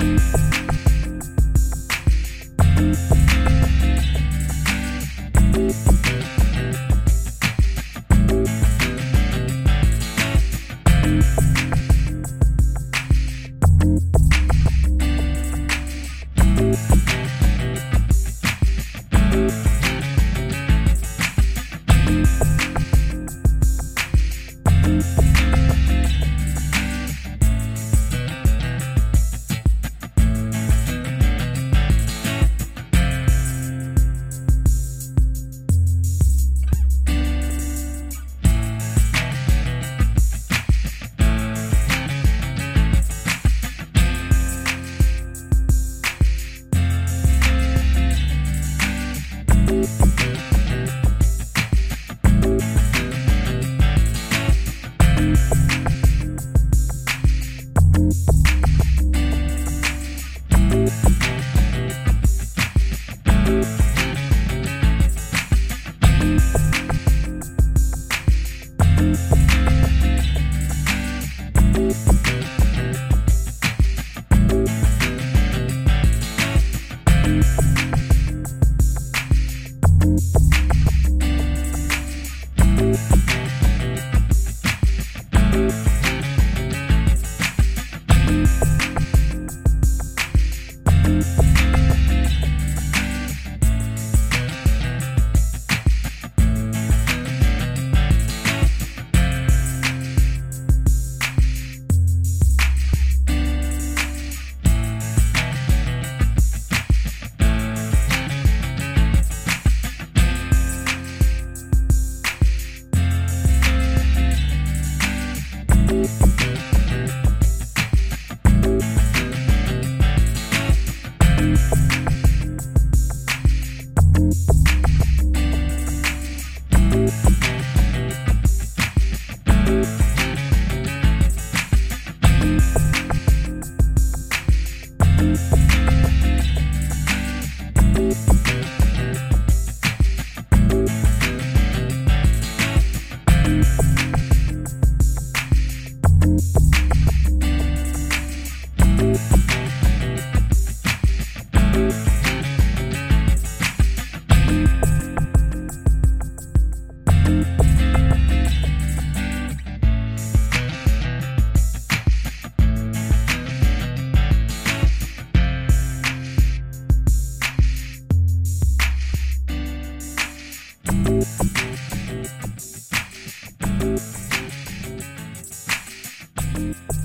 Bye. Thank Thank you